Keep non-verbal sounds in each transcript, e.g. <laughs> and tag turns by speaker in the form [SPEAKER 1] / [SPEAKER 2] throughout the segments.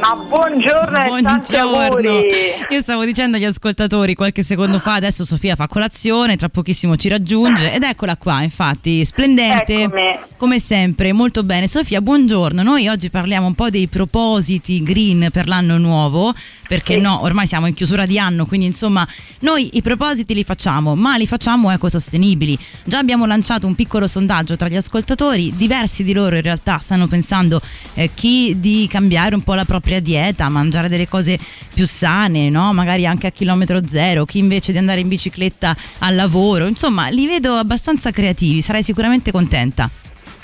[SPEAKER 1] Ma buongiorno auguri.
[SPEAKER 2] Io stavo dicendo agli ascoltatori qualche secondo fa, adesso Sofia fa colazione, tra pochissimo ci raggiunge ed eccola qua, infatti, splendente.
[SPEAKER 1] Eccomi.
[SPEAKER 2] Come sempre, molto bene. Sofia, buongiorno. Noi oggi parliamo un po' dei propositi green per l'anno nuovo, perché
[SPEAKER 1] Sì.
[SPEAKER 2] no, ormai siamo in chiusura di anno, quindi insomma, noi i propositi li facciamo, ma li facciamo ecosostenibili. Già abbiamo lanciato un piccolo sondaggio tra gli ascoltatori, diversi di loro in realtà stanno pensando eh, chi di cambiare un po' la propria dieta, mangiare delle cose più sane, no? Magari anche a chilometro zero, chi invece di andare in bicicletta al lavoro. Insomma, li vedo abbastanza creativi, sarai sicuramente contenta.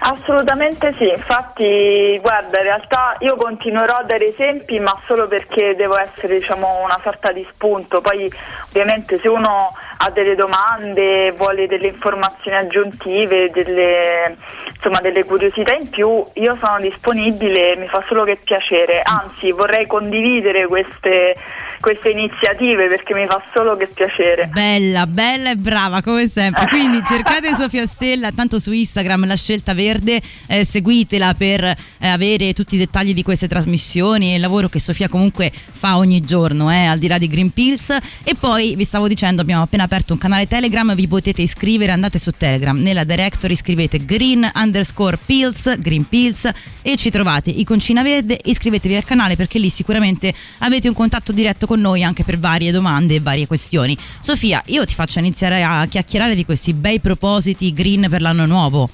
[SPEAKER 1] Assolutamente sì, infatti guarda in realtà io continuerò a dare esempi ma solo perché devo essere diciamo una sorta di spunto, poi ovviamente se uno ha delle domande, vuole delle informazioni aggiuntive, delle, insomma, delle curiosità in più, io sono disponibile, mi fa solo che piacere, anzi vorrei condividere queste, queste iniziative perché mi fa solo che piacere.
[SPEAKER 2] Bella, bella e brava come sempre. Quindi cercate <laughs> Sofia Stella, tanto su Instagram la scelta verde, eh, seguitela per eh, avere tutti i dettagli di queste trasmissioni e il lavoro che Sofia comunque fa ogni giorno, eh, al di là di Green Pills. E poi vi stavo dicendo, abbiamo appena aperto un canale Telegram, vi potete iscrivere, andate su Telegram, nella directory scrivete green underscore pills, green pills e ci trovate iconcina verde, iscrivetevi al canale perché lì sicuramente avete un contatto diretto con noi anche per varie domande e varie questioni. Sofia, io ti faccio iniziare a chiacchierare di questi bei propositi green per l'anno nuovo.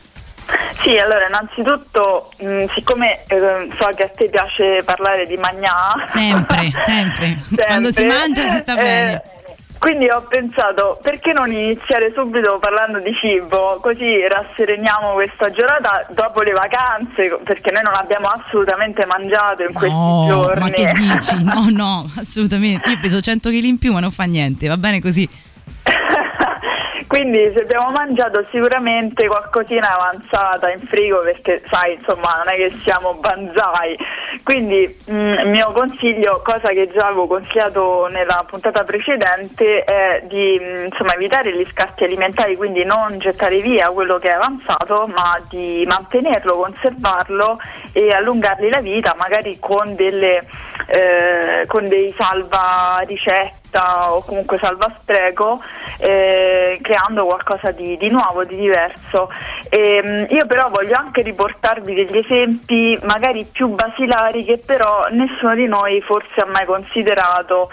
[SPEAKER 1] Sì, allora innanzitutto mh, siccome eh, so che a te piace parlare di magnà <laughs>
[SPEAKER 2] Sempre, sempre. Quando si mangia si sta
[SPEAKER 1] eh,
[SPEAKER 2] bene.
[SPEAKER 1] Quindi ho pensato perché non iniziare subito parlando di cibo, così rassereniamo questa giornata dopo le vacanze, perché noi non abbiamo assolutamente mangiato in questi
[SPEAKER 2] No,
[SPEAKER 1] giorni.
[SPEAKER 2] ma che <laughs> dici? No, no, assolutamente. Io peso 100 kg in più, ma non fa niente, va bene così. <laughs>
[SPEAKER 1] Quindi se abbiamo mangiato sicuramente qualcosina avanzata in frigo perché sai insomma non è che siamo banzai. Quindi mm, il mio consiglio, cosa che già avevo consigliato nella puntata precedente, è di mm, insomma, evitare gli scarti alimentari, quindi non gettare via quello che è avanzato, ma di mantenerlo, conservarlo e allungargli la vita, magari con delle eh, con dei salva ricetta o comunque salva spreco eh, creando qualcosa di, di nuovo, di diverso. Ehm, io però voglio anche riportarvi degli esempi magari più basilari che però nessuno di noi forse ha mai considerato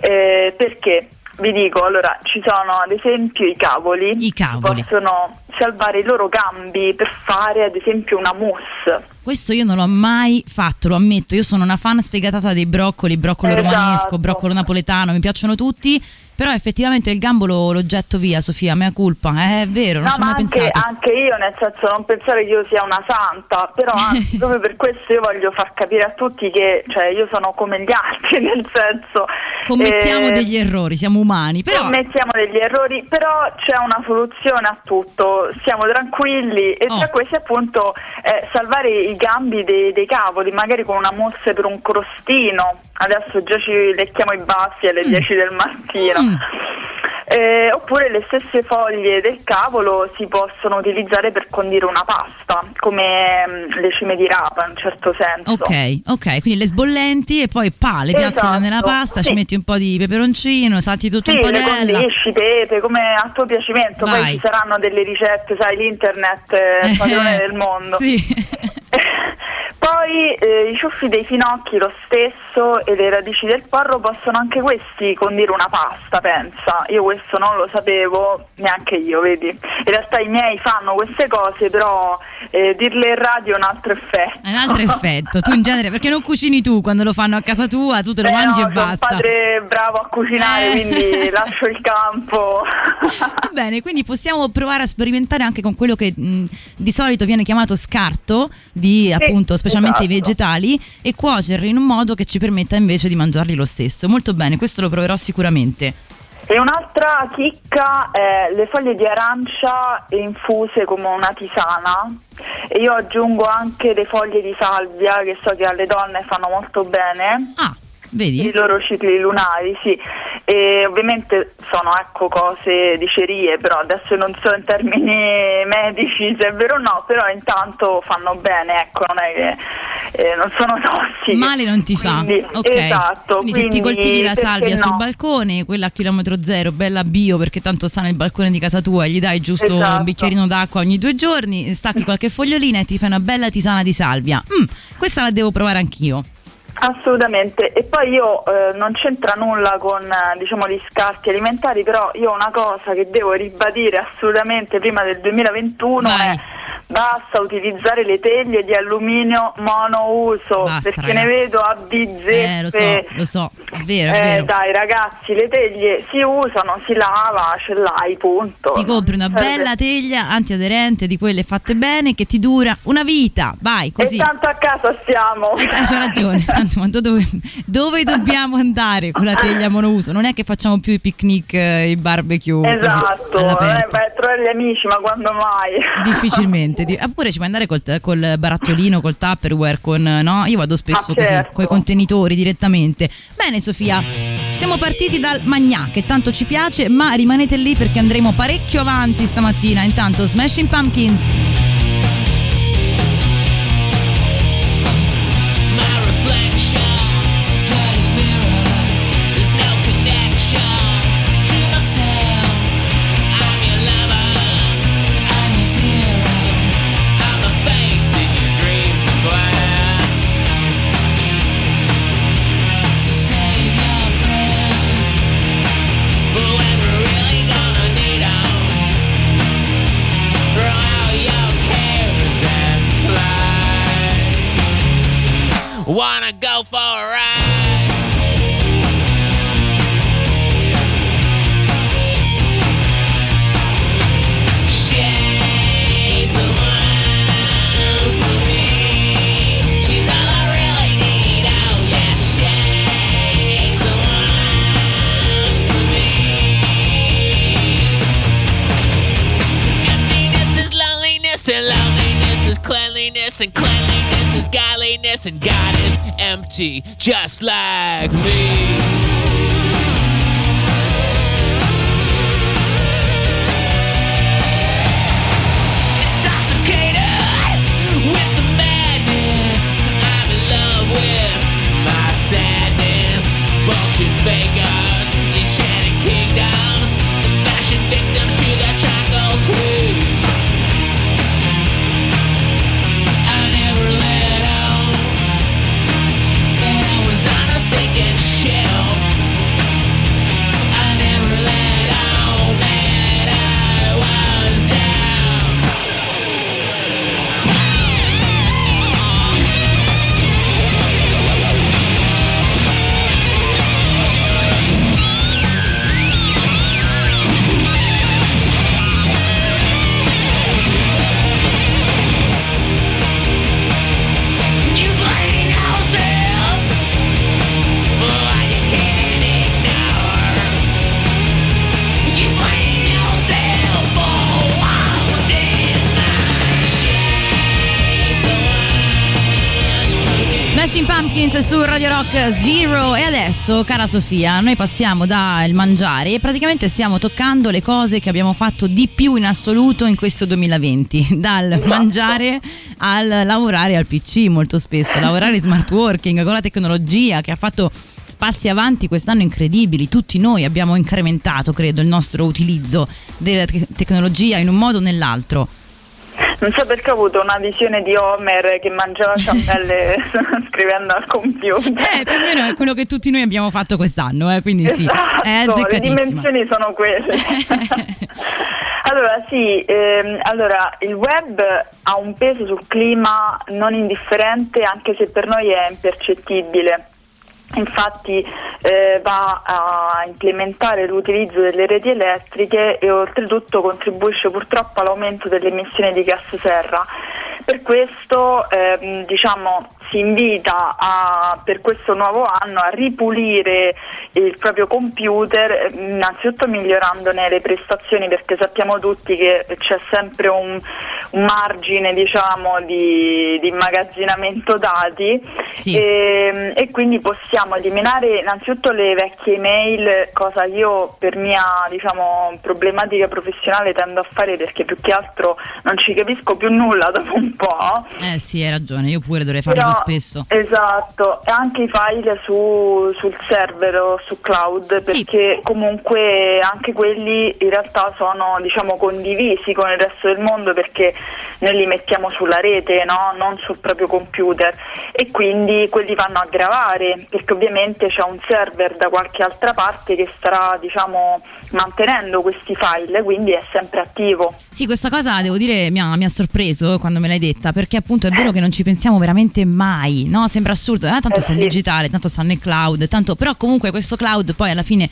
[SPEAKER 1] eh, perché vi dico, allora ci sono ad esempio i cavoli,
[SPEAKER 2] I cavoli.
[SPEAKER 1] possono salvare i loro gambi per fare ad esempio una mousse.
[SPEAKER 2] Questo io non l'ho mai fatto, lo ammetto. Io sono una fan sfegatata dei broccoli, broccolo
[SPEAKER 1] Esatto.
[SPEAKER 2] romanesco, broccolo napoletano, mi piacciono tutti. Però effettivamente il gambo lo, lo getto via, Sofia, mea culpa. Eh, È vero, non
[SPEAKER 1] No,
[SPEAKER 2] ci ho
[SPEAKER 1] ma
[SPEAKER 2] mai
[SPEAKER 1] anche,
[SPEAKER 2] pensato.
[SPEAKER 1] anche io, nel senso, non pensare che io sia una santa, però <laughs> anzi, proprio per questo io voglio far capire a tutti che cioè, io sono come gli altri, <laughs> nel senso.
[SPEAKER 2] Commettiamo
[SPEAKER 1] eh,
[SPEAKER 2] degli errori, siamo umani. Però
[SPEAKER 1] Commettiamo degli errori, però c'è una soluzione a tutto, siamo tranquilli e
[SPEAKER 2] Oh.
[SPEAKER 1] tra questi appunto eh, salvare i gambi dei, dei cavoli, magari con una mousse per un crostino, adesso già ci lecchiamo i baffi alle 10 del mattino.
[SPEAKER 2] Mm.
[SPEAKER 1] Eh, oppure le stesse foglie del cavolo si possono utilizzare per condire una pasta, come mm, le cime di rapa in un certo senso.
[SPEAKER 2] Ok, ok, quindi le sbollenti e poi pa, le piazzi
[SPEAKER 1] Esatto,
[SPEAKER 2] nella pasta, ci
[SPEAKER 1] sì.
[SPEAKER 2] metti un po' di peperoncino, salti tutto
[SPEAKER 1] Sì,
[SPEAKER 2] in
[SPEAKER 1] le
[SPEAKER 2] padella.
[SPEAKER 1] condisci, pepe, come a tuo piacimento,
[SPEAKER 2] Vai.
[SPEAKER 1] poi ci saranno delle ricette, sai, l'internet è il padrone <laughs> del mondo.
[SPEAKER 2] Sì.
[SPEAKER 1] Poi eh, i ciuffi dei finocchi lo stesso e le radici del porro possono anche questi condire una pasta, pensa. Io questo non lo sapevo, neanche io, vedi. In realtà i miei fanno queste cose, però eh, dirle in radio è un altro effetto.
[SPEAKER 2] È un altro effetto, tu in genere, perché non cucini tu quando lo fanno a casa tua, tu te lo
[SPEAKER 1] Eh
[SPEAKER 2] mangi
[SPEAKER 1] no,
[SPEAKER 2] e
[SPEAKER 1] sono
[SPEAKER 2] basta.
[SPEAKER 1] un padre bravo a cucinare,
[SPEAKER 2] Eh.
[SPEAKER 1] quindi lascio il campo.
[SPEAKER 2] Va bene, quindi possiamo provare a sperimentare anche con quello che mh, di solito viene chiamato scarto, di appunto specialmente i
[SPEAKER 1] esatto.
[SPEAKER 2] vegetali, e cuocerli in un modo che ci permetta invece di mangiarli lo stesso. Molto bene, questo lo proverò sicuramente.
[SPEAKER 1] E un'altra chicca è le foglie di arancia infuse come una tisana. E io aggiungo anche le foglie di salvia che so che alle donne fanno molto bene.
[SPEAKER 2] Ah, vedi?
[SPEAKER 1] I loro cicli lunari, sì. E ovviamente sono ecco cose dicerie, però adesso non so in termini <laughs> medici se è vero o no, però intanto fanno bene, ecco, non è che eh, non sono tossiche.
[SPEAKER 2] Male non ti
[SPEAKER 1] Quindi,
[SPEAKER 2] fa. Ok.
[SPEAKER 1] Esatto.
[SPEAKER 2] Quindi, se ti
[SPEAKER 1] quindi
[SPEAKER 2] coltivi la salvia sul
[SPEAKER 1] no?
[SPEAKER 2] balcone, quella a chilometro zero, bella bio perché tanto sta nel balcone di casa tua, gli dai giusto
[SPEAKER 1] Esatto.
[SPEAKER 2] un bicchierino d'acqua ogni due giorni, stacchi qualche fogliolina e ti fai una bella tisana di salvia. Mm, questa la devo provare anch'io.
[SPEAKER 1] Assolutamente, e poi io eh, non c'entra nulla con eh, diciamo, gli scarti alimentari, però io una cosa che devo ribadire assolutamente prima del 2021
[SPEAKER 2] Vai.
[SPEAKER 1] è basta utilizzare le teglie di alluminio monouso
[SPEAKER 2] Basta,
[SPEAKER 1] perché ne
[SPEAKER 2] ragazzi.
[SPEAKER 1] vedo a bizzeppe.
[SPEAKER 2] Eh, lo so, lo so, è vero, è
[SPEAKER 1] Eh,
[SPEAKER 2] vero.
[SPEAKER 1] dai ragazzi, le teglie si usano, si lava, ce l'hai, punto.
[SPEAKER 2] Ti compri una
[SPEAKER 1] serve-
[SPEAKER 2] bella teglia antiaderente di quelle fatte bene che ti dura una vita. Vai, così.
[SPEAKER 1] E tanto a casa stiamo.
[SPEAKER 2] Eh, C'ha ragione, <laughs> ma dove, dove dobbiamo andare con la teglia monouso? Non è che facciamo più i picnic, eh, i barbecue
[SPEAKER 1] Esatto, eh, beh, trovare gli amici, ma quando mai? <laughs>
[SPEAKER 2] Difficilmente. Di- Eppure ci puoi andare col, col barattolino, col tupperware, con no? Io vado spesso
[SPEAKER 1] Ah,
[SPEAKER 2] così,
[SPEAKER 1] certo.
[SPEAKER 2] con i contenitori direttamente. Bene, Sofia. Siamo partiti dal Magnà, che tanto ci piace, ma rimanete lì perché andremo parecchio avanti stamattina. Intanto, Smashing Pumpkins.
[SPEAKER 3] And cleanliness is godliness, and God is empty, just like me. Intoxicated
[SPEAKER 2] Su Radio Rock Zero. E adesso, cara Sofia, noi passiamo dal mangiare e praticamente stiamo toccando le cose che abbiamo fatto di più in assoluto in questo 2020, dal mangiare al lavorare al PC molto spesso, lavorare in smart working con la tecnologia che ha fatto passi avanti quest'anno incredibili, tutti noi abbiamo incrementato, credo, il nostro utilizzo della te- tecnologia in un modo o nell'altro.
[SPEAKER 1] Non so perché ho avuto una visione di Homer che mangiava ciambelle <laughs> <laughs> scrivendo al computer.
[SPEAKER 2] Eh, più o meno è quello che tutti noi abbiamo fatto quest'anno, eh, quindi sì,
[SPEAKER 1] Esatto,
[SPEAKER 2] è
[SPEAKER 1] le dimensioni sono quelle. <laughs> allora, sì, ehm, allora, il web ha un peso sul clima non indifferente anche se per noi è impercettibile. Infatti eh, va a implementare l'utilizzo delle reti elettriche e oltretutto contribuisce purtroppo all'aumento delle emissioni di gas serra. Per questo ehm, diciamo, si invita a- per questo nuovo anno a ripulire il proprio computer, eh, innanzitutto migliorandone le prestazioni perché sappiamo tutti che c'è sempre un, un margine diciamo, di, di immagazzinamento dati
[SPEAKER 2] Sì.
[SPEAKER 1] e, e quindi possiamo eliminare innanzitutto le vecchie email, cosa io per mia diciamo, problematica professionale tendo a fare perché più che altro non ci capisco più nulla <laughs> dopo un po'.
[SPEAKER 2] Eh sì, hai ragione, io pure dovrei farlo
[SPEAKER 1] Però-
[SPEAKER 2] spesso.
[SPEAKER 1] Esatto, e anche i file su- sul server o su cloud,
[SPEAKER 2] Sì.
[SPEAKER 1] perché comunque anche quelli in realtà sono diciamo condivisi con il resto del mondo perché noi li mettiamo sulla rete, no? non sul proprio computer e quindi quelli vanno a gravare perché ovviamente c'è un server da qualche altra parte che starà diciamo mantenendo questi file, quindi è sempre attivo.
[SPEAKER 2] Sì, questa cosa devo dire mi ha, mi ha sorpreso quando me l'hai detta, perché appunto è vero che non ci pensiamo veramente mai, no? Sembra assurdo, eh, tanto
[SPEAKER 1] Eh,
[SPEAKER 2] sta in
[SPEAKER 1] sì.
[SPEAKER 2] digitale, tanto sta nel cloud, tanto, però comunque questo cloud poi alla fine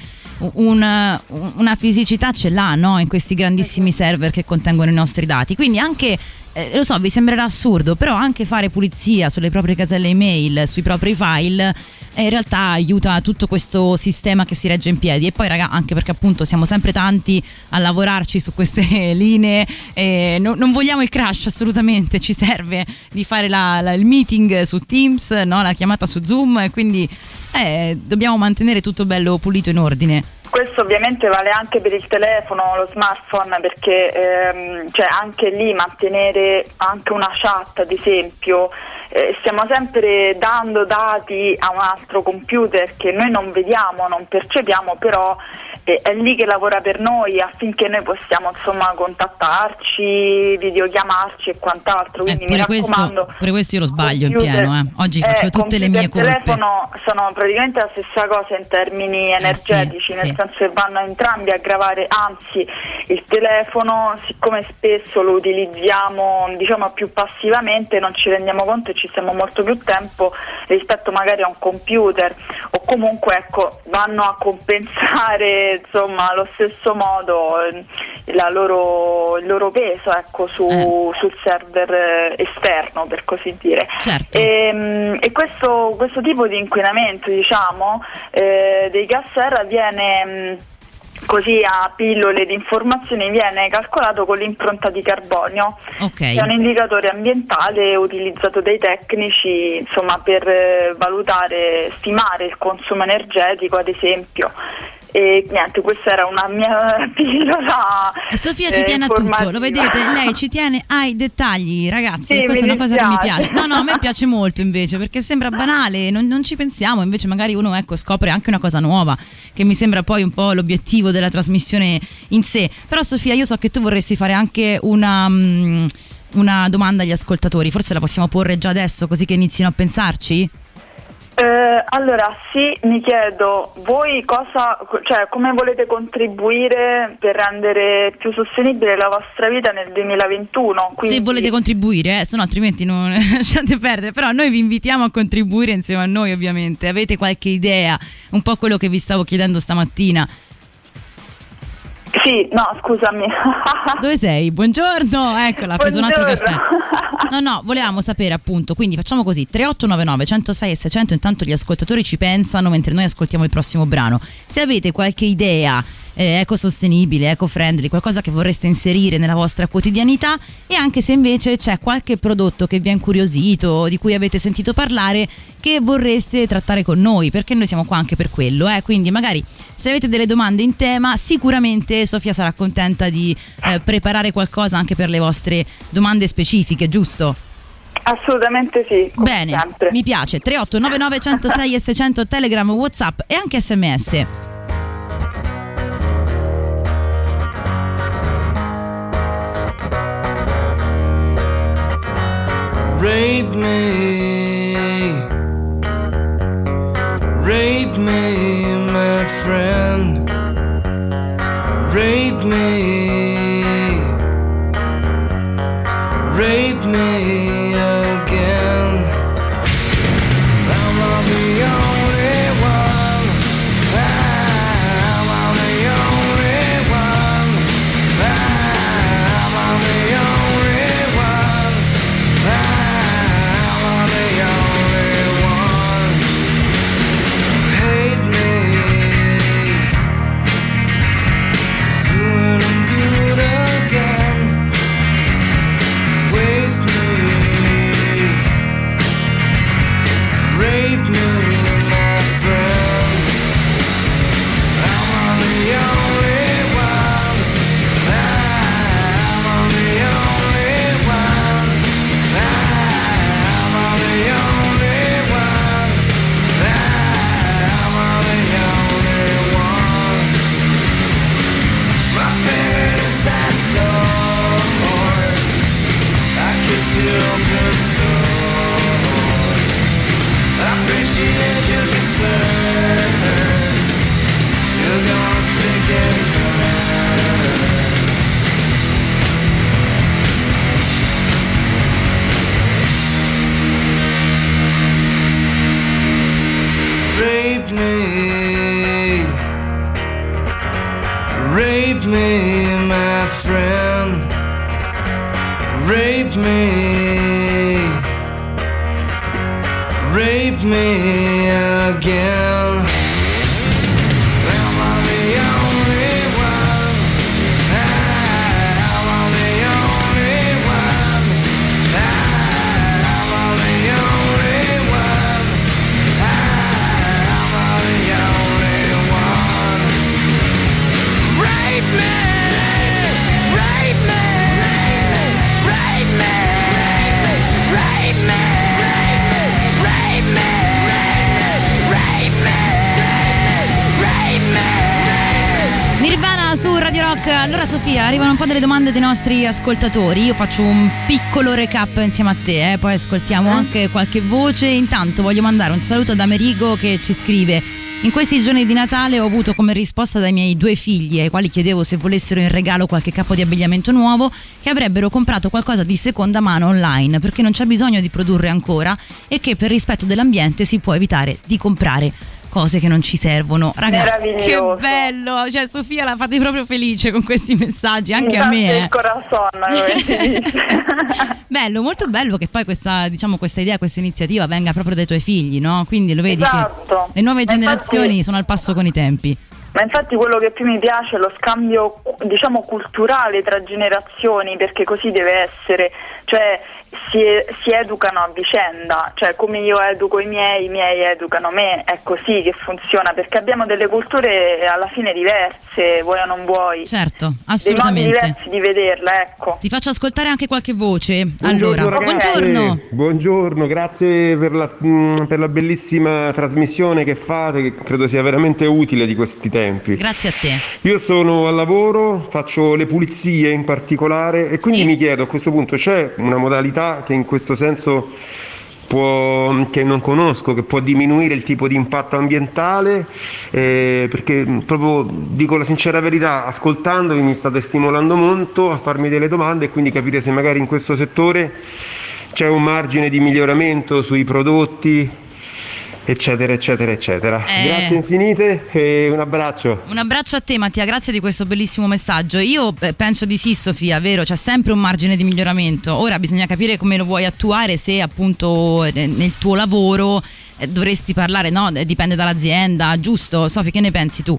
[SPEAKER 2] un- una fisicità ce l'ha, no? In questi grandissimi server che contengono i nostri dati. Quindi anche, eh, lo so, vi sembrerà assurdo, però anche fare pulizia sulle proprie caselle email, sui propri file, eh, in realtà aiuta tutto questo sistema che si regge in piedi. E poi, raga, anche perché appunto siamo sempre tanti a lavorarci su queste <laughs> linee, eh, no- non vogliamo il crash assolutamente, ci serve di fare la- la- il meeting su Teams, no? la chiamata su Zoom, e quindi eh, dobbiamo mantenere tutto bello pulito in ordine.
[SPEAKER 1] Questo ovviamente vale anche per il telefono, lo smartphone, perché ehm, cioè anche lì mantenere anche una chat, ad esempio, eh, stiamo sempre dando dati a un altro computer che noi non vediamo, non percepiamo, però eh, è lì che lavora per noi affinché noi possiamo insomma contattarci, videochiamarci e quant'altro.
[SPEAKER 2] Eh,
[SPEAKER 1] Quindi
[SPEAKER 2] pure,
[SPEAKER 1] mi
[SPEAKER 2] questo,
[SPEAKER 1] raccomando.
[SPEAKER 2] pure questo io lo sbaglio in pieno. eh. Oggi faccio
[SPEAKER 1] eh,
[SPEAKER 2] tutte le mie colpe.
[SPEAKER 1] telefono sono praticamente la stessa cosa in termini energetici,
[SPEAKER 2] Eh, sì,
[SPEAKER 1] nel
[SPEAKER 2] sì.
[SPEAKER 1] senso che vanno entrambi a gravare, anzi il telefono siccome spesso lo utilizziamo diciamo più passivamente non ci rendiamo conto e ci stiamo molto più tempo rispetto magari a un computer o comunque ecco vanno a compensare insomma allo stesso modo eh, la loro- il loro peso ecco, su-
[SPEAKER 2] Eh.
[SPEAKER 1] sul server eh, esterno per così dire.
[SPEAKER 2] Certo.
[SPEAKER 1] E, e questo, questo tipo di inquinamento, diciamo, eh, dei gas serra viene così a pillole di informazioni viene calcolato con l'impronta di carbonio,
[SPEAKER 2] Ok.
[SPEAKER 1] che è un indicatore ambientale utilizzato dai tecnici insomma, per eh, valutare, stimare il consumo energetico, ad esempio. E niente, questa era una mia <laughs> pillola.
[SPEAKER 2] E Sofia ci
[SPEAKER 1] eh,
[SPEAKER 2] tiene a tutto, lo vedete? Lei ci tiene ai dettagli, ragazzi.
[SPEAKER 1] Sì,
[SPEAKER 2] questa è una cosa che mi piace. No, no, a me piace molto invece perché sembra banale, non, non ci pensiamo. Invece, magari uno ecco, scopre anche una cosa nuova, che mi sembra poi un po' l'obiettivo della trasmissione in sé. Però, Sofia, io so che tu vorresti fare anche una. mm, una domanda agli ascoltatori, forse la possiamo porre già adesso così che inizino a pensarci?
[SPEAKER 1] Eh, allora sì, mi chiedo voi cosa, cioè come volete contribuire per rendere più sostenibile la vostra vita nel 2021? Quindi,
[SPEAKER 2] Se volete contribuire, eh, se no altrimenti non <laughs> lasciate perdere. Però noi vi invitiamo a contribuire insieme a noi, ovviamente. Avete qualche idea? Un po' quello che vi stavo chiedendo stamattina.
[SPEAKER 1] Sì, no, scusami. <laughs>
[SPEAKER 2] Dove sei? Buongiorno, eccola, ha preso un altro caffè. No, no, volevamo sapere appunto, quindi facciamo così, 3899 106 e 600, intanto gli ascoltatori ci pensano mentre noi ascoltiamo il prossimo brano. Se avete qualche idea eh, ecosostenibile, eco-friendly, qualcosa che vorreste inserire nella vostra quotidianità e anche se invece c'è qualche prodotto che vi ha incuriosito, di cui avete sentito parlare, che vorreste trattare con noi, perché noi siamo qua anche per quello, eh? quindi magari se avete delle domande in tema, sicuramente Sofia sarà contenta di eh, preparare qualcosa anche per le vostre domande specifiche, giusto?
[SPEAKER 1] Assolutamente sì,
[SPEAKER 2] Bene,
[SPEAKER 1] sempre.
[SPEAKER 2] mi piace. 3899 106 e 600 Telegram, Whatsapp e anche SMS.
[SPEAKER 4] Rape me, just me, rape me again.
[SPEAKER 2] Nirvana su Radio Rock. Allora Sofia, arrivano un po' delle domande dei nostri ascoltatori. Io faccio un piccolo recap insieme a te, eh, poi ascoltiamo anche qualche voce. Intanto voglio mandare un saluto ad Amerigo che ci scrive: In questi giorni di Natale ho avuto come risposta dai miei due figli, ai quali chiedevo se volessero in regalo qualche capo di abbigliamento nuovo, che avrebbero comprato qualcosa di seconda mano online, perché non c'è bisogno di produrre ancora e che per rispetto dell'ambiente si può evitare di comprare cose che non ci servono. Raga, che bello! Cioè, Sofia la fate proprio felice con questi messaggi, anche a me.
[SPEAKER 1] Il
[SPEAKER 2] eh.
[SPEAKER 1] corazon, <laughs>
[SPEAKER 2] bello, molto bello che poi questa, diciamo, questa idea, questa iniziativa venga proprio dai tuoi figli, no? Quindi lo vedi
[SPEAKER 1] Esatto.
[SPEAKER 2] le nuove generazioni
[SPEAKER 1] infatti-
[SPEAKER 2] sono al passo con i tempi.
[SPEAKER 1] Ma infatti quello che più mi piace è lo scambio, diciamo, culturale tra generazioni, perché così deve essere, cioè si, si educano a vicenda, cioè come io educo i miei, i miei educano me, è così che funziona, perché abbiamo delle culture alla fine diverse, vuoi o non vuoi,
[SPEAKER 2] Certo,
[SPEAKER 1] dei modi
[SPEAKER 2] assolutamente.
[SPEAKER 1] diversi di vederla, ecco.
[SPEAKER 2] Ti faccio ascoltare anche qualche voce.
[SPEAKER 5] Buongiorno,
[SPEAKER 2] allora, buongiorno.
[SPEAKER 5] Buongiorno, grazie per la, mh, per la bellissima trasmissione che fate, che credo sia veramente utile di questi tempi.
[SPEAKER 2] Grazie a te.
[SPEAKER 5] Io sono al lavoro, faccio le pulizie in particolare e quindi
[SPEAKER 2] Sì.
[SPEAKER 5] mi chiedo a questo punto c'è una modalità che in questo senso può, che non conosco, che può diminuire il tipo di impatto ambientale, eh, perché proprio dico la sincera verità, ascoltandovi mi state stimolando molto a farmi delle domande e quindi capire se magari in questo settore c'è un margine di miglioramento sui prodotti, eccetera, eccetera, eccetera.
[SPEAKER 2] Eh.
[SPEAKER 5] Grazie infinite e un abbraccio.
[SPEAKER 2] Un abbraccio a te Mattia, grazie di questo bellissimo messaggio. Io eh, penso di sì Sofia, vero? C'è sempre un margine di miglioramento. Ora bisogna capire come lo vuoi attuare, se appunto eh, nel tuo lavoro eh, dovresti parlare, no? Dipende dall'azienda, giusto? Sofia, che ne pensi tu?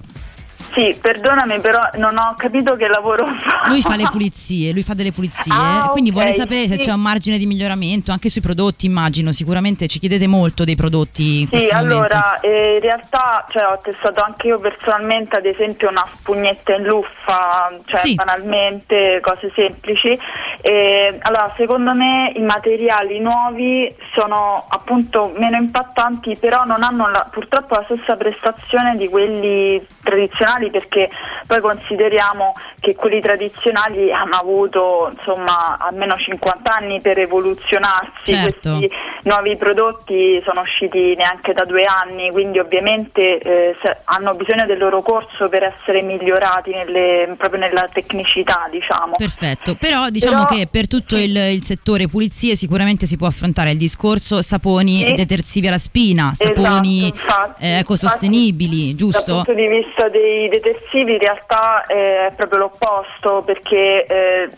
[SPEAKER 1] Sì, perdonami, però non ho capito che lavoro fa.
[SPEAKER 2] Lui fa le <laughs> pulizie, lui fa delle pulizie,
[SPEAKER 1] Ah,
[SPEAKER 2] quindi
[SPEAKER 1] ok,
[SPEAKER 2] vuole sapere se
[SPEAKER 1] sì.
[SPEAKER 2] c'è un margine di miglioramento anche sui prodotti, immagino. Sicuramente ci chiedete molto dei prodotti in
[SPEAKER 1] Sì,
[SPEAKER 2] questo
[SPEAKER 1] allora eh, in realtà cioè, ho testato anche io personalmente ad esempio una spugnetta in luffa, cioè
[SPEAKER 2] Sì.
[SPEAKER 1] banalmente cose semplici. E, allora secondo me i materiali nuovi sono appunto meno impattanti però non hanno la- purtroppo la stessa prestazione di quelli tradizionali perché poi consideriamo che quelli tradizionali hanno avuto insomma almeno 50 anni per evoluzionarsi.
[SPEAKER 2] Certo.
[SPEAKER 1] Questi nuovi prodotti sono usciti neanche da due anni, quindi ovviamente eh, hanno bisogno del loro corso per essere migliorati nelle- proprio nella tecnicità, diciamo.
[SPEAKER 2] Perfetto, però diciamo
[SPEAKER 1] Però-
[SPEAKER 2] che per tutto
[SPEAKER 1] sì.
[SPEAKER 2] il, il settore pulizie sicuramente si può affrontare il discorso saponi
[SPEAKER 1] Sì.
[SPEAKER 2] detersivi alla spina,
[SPEAKER 1] Esatto,
[SPEAKER 2] saponi
[SPEAKER 1] infatti.
[SPEAKER 2] eh, ecosostenibili,
[SPEAKER 1] Dal
[SPEAKER 2] giusto?
[SPEAKER 1] punto di vista dei detersivi in realtà eh, è proprio l'opposto perché eh,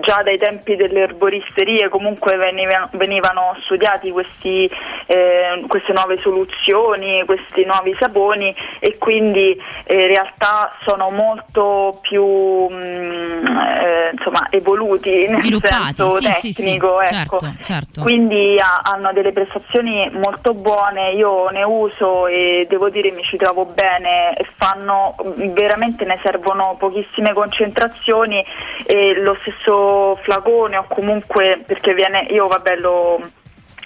[SPEAKER 1] già dai tempi delle erboristerie comunque venivano, venivano studiati questi, eh, queste nuove soluzioni, questi nuovi saponi e quindi eh, in realtà sono molto più mh, eh, insomma, evoluti nel senso
[SPEAKER 2] sì, sì, sì,
[SPEAKER 1] tecnico. ecco.
[SPEAKER 2] certo, certo.
[SPEAKER 1] Quindi ha- hanno delle prestazioni molto buone, io ne uso e devo dire mi ci trovo bene e fanno veramente ne servono pochissime concentrazioni e lo stesso flacone o comunque perché viene io vabbè lo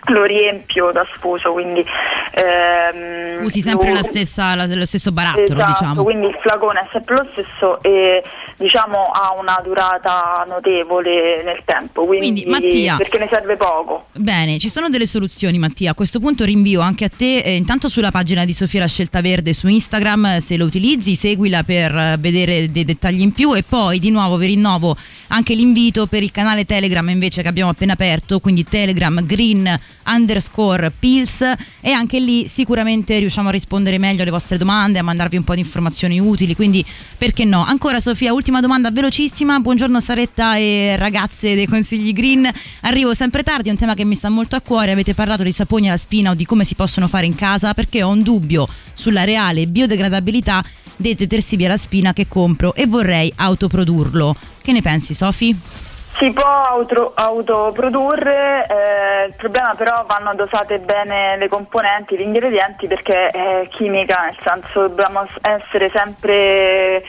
[SPEAKER 1] lo riempio da sfuso, quindi ehm,
[SPEAKER 2] Usi sempre
[SPEAKER 1] lo-
[SPEAKER 2] la stessa, la- lo stesso barattolo,
[SPEAKER 1] Esatto,
[SPEAKER 2] diciamo.
[SPEAKER 1] quindi il flacone è sempre lo stesso e diciamo ha una durata notevole nel tempo, quindi,
[SPEAKER 2] Quindi, Mattia-
[SPEAKER 1] perché ne serve poco.
[SPEAKER 2] Bene, ci sono delle soluzioni Mattia, a questo punto rinvio anche a te, eh, intanto sulla pagina di Sofia la Scelta Verde su Instagram, eh, se lo utilizzi seguila per eh, vedere dei dettagli in più e poi di nuovo vi rinnovo anche l'invito per il canale Telegram invece che abbiamo appena aperto, quindi Telegram Green underscore Pills e anche lì sicuramente riusciamo a rispondere meglio alle vostre domande, a mandarvi un po' di informazioni utili, quindi perché no? Ancora Sofia, ultima domanda velocissima. Buongiorno Saretta e ragazze dei consigli green. Arrivo sempre tardi, è un tema che mi sta molto a cuore. Avete parlato di saponi alla spina o di come si possono fare in casa perché ho un dubbio sulla reale biodegradabilità dei detersivi alla spina che compro e vorrei autoprodurlo. Che ne pensi Sofi?
[SPEAKER 1] Si può auto- autoprodurre, eh, il problema però vanno dosate bene le componenti, gli ingredienti perché è chimica, nel senso dobbiamo essere sempre,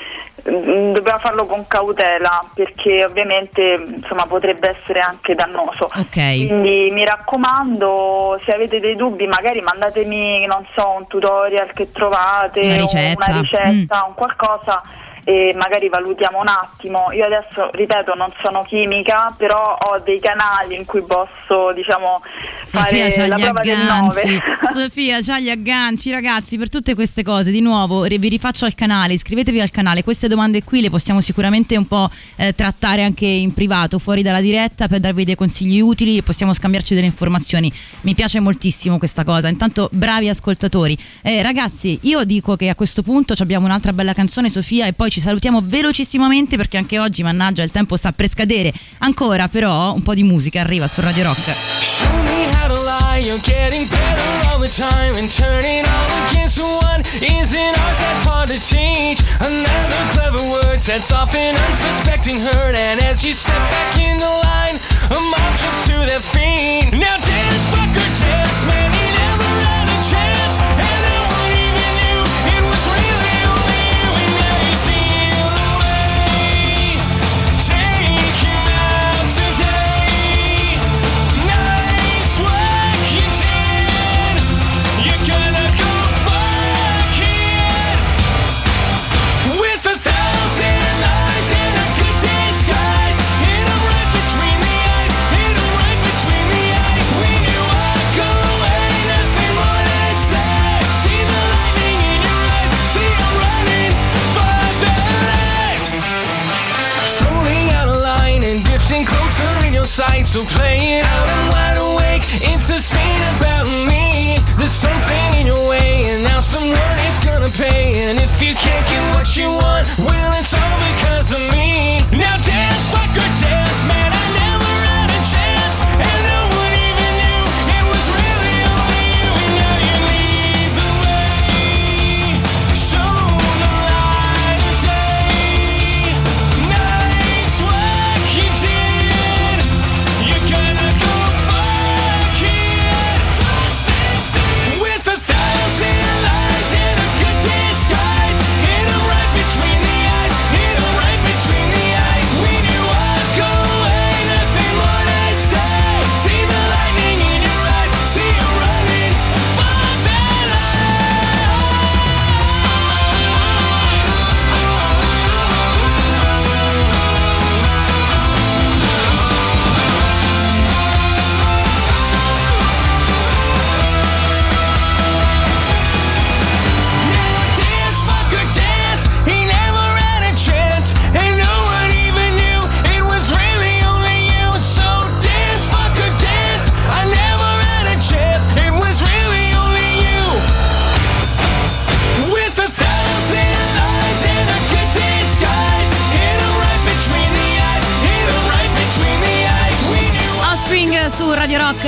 [SPEAKER 1] mm, dobbiamo farlo con cautela perché ovviamente insomma, potrebbe essere anche dannoso.
[SPEAKER 2] Ok.
[SPEAKER 1] Quindi mi raccomando, se avete dei dubbi magari mandatemi, non so, un tutorial che trovate,
[SPEAKER 2] Una ricetta.
[SPEAKER 1] una ricetta, un qualcosa e magari valutiamo un attimo. Io adesso, ripeto, non sono chimica, però ho dei canali in cui posso, diciamo,
[SPEAKER 2] Sofia
[SPEAKER 1] fare la prova
[SPEAKER 2] agganci.
[SPEAKER 1] 9. <laughs>
[SPEAKER 2] Sofia c'ha gli agganci, ragazzi, per tutte queste cose. Di nuovo, vi rifaccio al canale, iscrivetevi al canale. Queste domande qui le possiamo sicuramente un po' eh, trattare anche in privato, fuori dalla diretta, per darvi dei consigli utili e possiamo scambiarci delle informazioni. Mi piace moltissimo questa cosa. Intanto, bravi ascoltatori. Eh, ragazzi, io dico che a questo punto abbiamo un'altra bella canzone, Sofia, e poi ci salutiamo velocissimamente perché anche oggi, mannaggia, il tempo sta per scadere. Ancora, però, un po' di musica arriva su Radio Rock.
[SPEAKER 6] Show me how to lie, you're getting better all the time and turning all against one is an art that's hard to teach. Another clever word sets off an unsuspecting hurt, and as you step back in the line,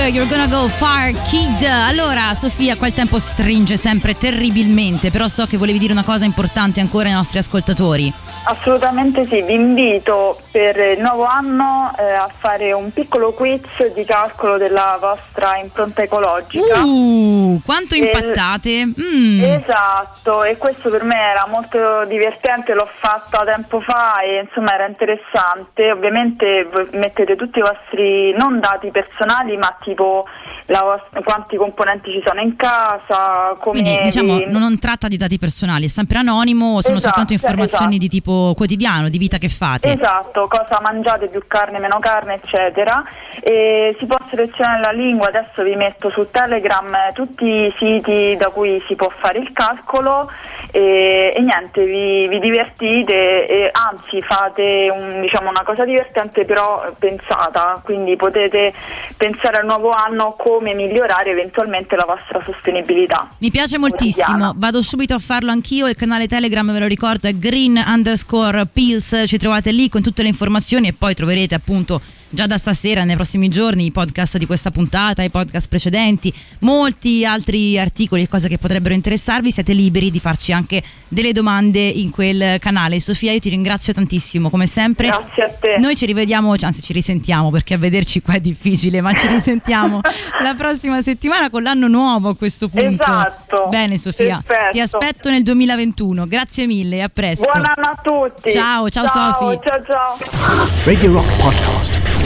[SPEAKER 2] Radio Rock, You're Gonna Go Far Kid. Allora, Sofia, qua il tempo stringe sempre terribilmente, però so che volevi dire una cosa importante ancora ai nostri ascoltatori.
[SPEAKER 1] Assolutamente sì, vi invito per il nuovo anno eh, a fare un piccolo quiz di calcolo della vostra impronta ecologica.
[SPEAKER 2] Uh, quanto impattate? Mm.
[SPEAKER 1] Esatto, e questo per me era molto divertente, l'ho fatta tempo fa e insomma era interessante. Ovviamente voi mettete tutti i vostri non dati personali, ma tipo la quanti componenti ci sono in casa, come
[SPEAKER 2] Quindi diciamo non, non tratta di dati personali, è sempre anonimo, sono
[SPEAKER 1] Esatto,
[SPEAKER 2] soltanto informazioni
[SPEAKER 1] esatto.
[SPEAKER 2] di tipo quotidiano, di vita che fate.
[SPEAKER 1] Esatto, cosa mangiate, più carne, meno carne, eccetera. E si può selezionare la lingua, adesso vi metto su Telegram tutti i siti da cui si può fare il calcolo e, e niente, vi, vi divertite e anzi fate un- diciamo, una cosa divertente però pensata, quindi potete pensare al nuovo anno come migliorare eventualmente la vostra sostenibilità.
[SPEAKER 2] Mi piace moltissimo, vado subito a farlo anch'io. Il canale Telegram ve lo ricordo è green underscore pills. Ci trovate lì con tutte le informazioni e poi troverete appunto già da stasera, nei prossimi giorni, i podcast di questa puntata, i podcast precedenti, molti altri articoli e cose che potrebbero interessarvi. Siete liberi di farci anche delle domande in quel canale. Sofia, io ti ringrazio tantissimo, come sempre.
[SPEAKER 1] Grazie a te.
[SPEAKER 2] Noi ci rivediamo, anzi ci risentiamo perché a vederci qua è difficile, ma ci risentiamo <laughs> la prossima settimana con l'anno nuovo a questo punto.
[SPEAKER 1] Esatto.
[SPEAKER 2] Bene Sofia,
[SPEAKER 1] Perfetto.
[SPEAKER 2] ti aspetto nel 2021. Grazie mille e a presto.
[SPEAKER 1] Buon anno a tutti.
[SPEAKER 2] Ciao, ciao,
[SPEAKER 1] ciao
[SPEAKER 2] Sofi.
[SPEAKER 1] Ciao ciao.
[SPEAKER 7] Radio Rock Podcast.